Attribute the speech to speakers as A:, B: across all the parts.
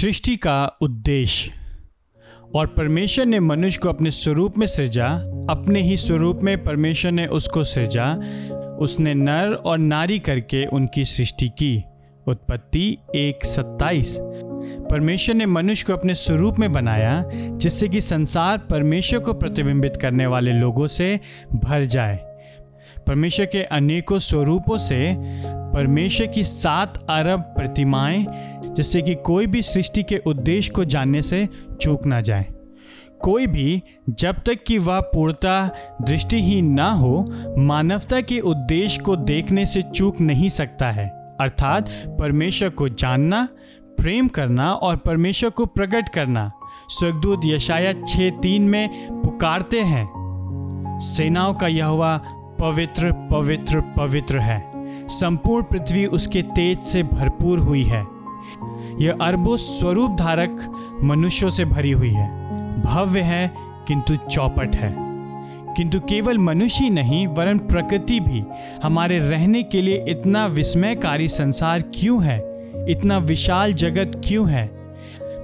A: सृष्टि का उद्देश्य और परमेश्वर ने मनुष्य को अपने स्वरूप में सृजा, अपने ही स्वरूप में परमेश्वर ने उसको सृजा। उसने नर और नारी करके उनकी सृष्टि की। उत्पत्ति एक सत्ताईस। परमेश्वर ने मनुष्य को अपने स्वरूप में बनाया, जिससे कि संसार परमेश्वर को प्रतिबिंबित करने वाले लोगों से भर जाए। परमेश्वर के अनेकों स्वरूपों से परमेश्वर की सात अरब प्रतिमाएँ, जिससे कि कोई भी सृष्टि के उद्देश्य को जानने से चूक ना जाए। कोई भी जब तक कि वह पूर्णता दृष्टिहीन ना हो, मानवता के उद्देश्य को देखने से चूक नहीं सकता है। अर्थात परमेश्वर को जानना, प्रेम करना और परमेश्वर को प्रकट करना, स्वर्गदूत यशाया छः तीन में पुकारते हैं। सेनाओं का यह हुआ पवित्र पवित्र पवित्र है। संपूर्ण पृथ्वी उसके तेज से भरपूर हुई है। यह अरबों स्वरूप धारक मनुष्यों से भरी हुई है। भव्य है, किंतु चौपट है। किंतु केवल मनुष्य ही नहीं, वरन प्रकृति भी हमारे रहने के लिए इतना विस्मयकारी संसार क्यों है? इतना विशाल जगत क्यों है?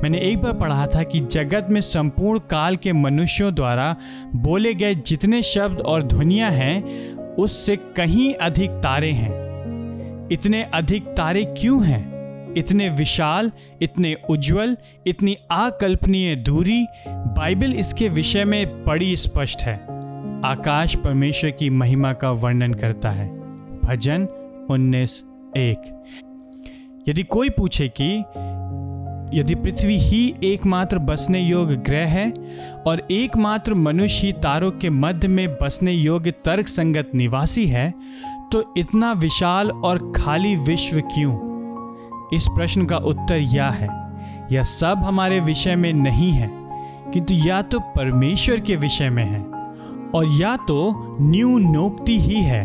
A: मैंने एक बार पढ़ा था कि जगत में संपूर्ण काल के मनुष्यों द्वारा बोले गए जितने शब्द और ध्वनिया हैं, उससे कहीं अधिक तारे हैं। इतने अधिक तारे क्यों हैं? इतने विशाल, इतने उज्जवल, इतनी अकल्पनीय दूरी बाइबल इसके विषय में बड़ी स्पष्ट है। आकाश परमेश्वर की महिमा का वर्णन करता है। भजन उन्नीस एक। यदि कोई पूछे कि यदि पृथ्वी ही एकमात्र बसने योग्य ग्रह है और एकमात्र मनुष्य ही तारों के मध्य में बसने योग्य तर्क संगत निवासी है तो इतना विशाल और खाली विश्व क्यों? इस प्रश्न का उत्तर यह है, यह सब हमारे विषय में नहीं है, किंतु या तो परमेश्वर के विषय में है, और या तो न्यू नोक्ति ही है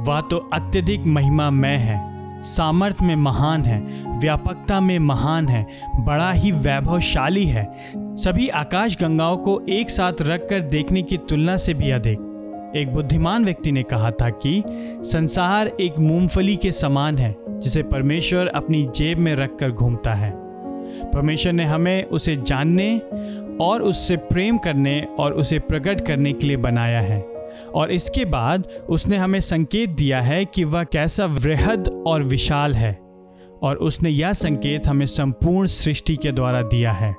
A: वह तो अत्यधिक महिमामय है, सामर्थ्य में महान है, व्यापकता में महान है, बड़ा ही वैभवशाली है। सभी आकाश गंगाओं को एक साथ रखकर देखने की तुलना से भी अधिक। एक बुद्धिमान व्यक्ति ने कहा था कि संसार एक मूंगफली के समान है, जिसे परमेश्वर अपनी जेब में रखकर घूमता है। परमेश्वर ने हमें उसे जानने और उससे प्रेम करने और उसे प्रकट करने के लिए बनाया है। और इसके बाद उसने हमें संकेत दिया है कि वह कैसा वृहद और विशाल है, और उसने यह संकेत हमें संपूर्ण सृष्टि के द्वारा दिया है।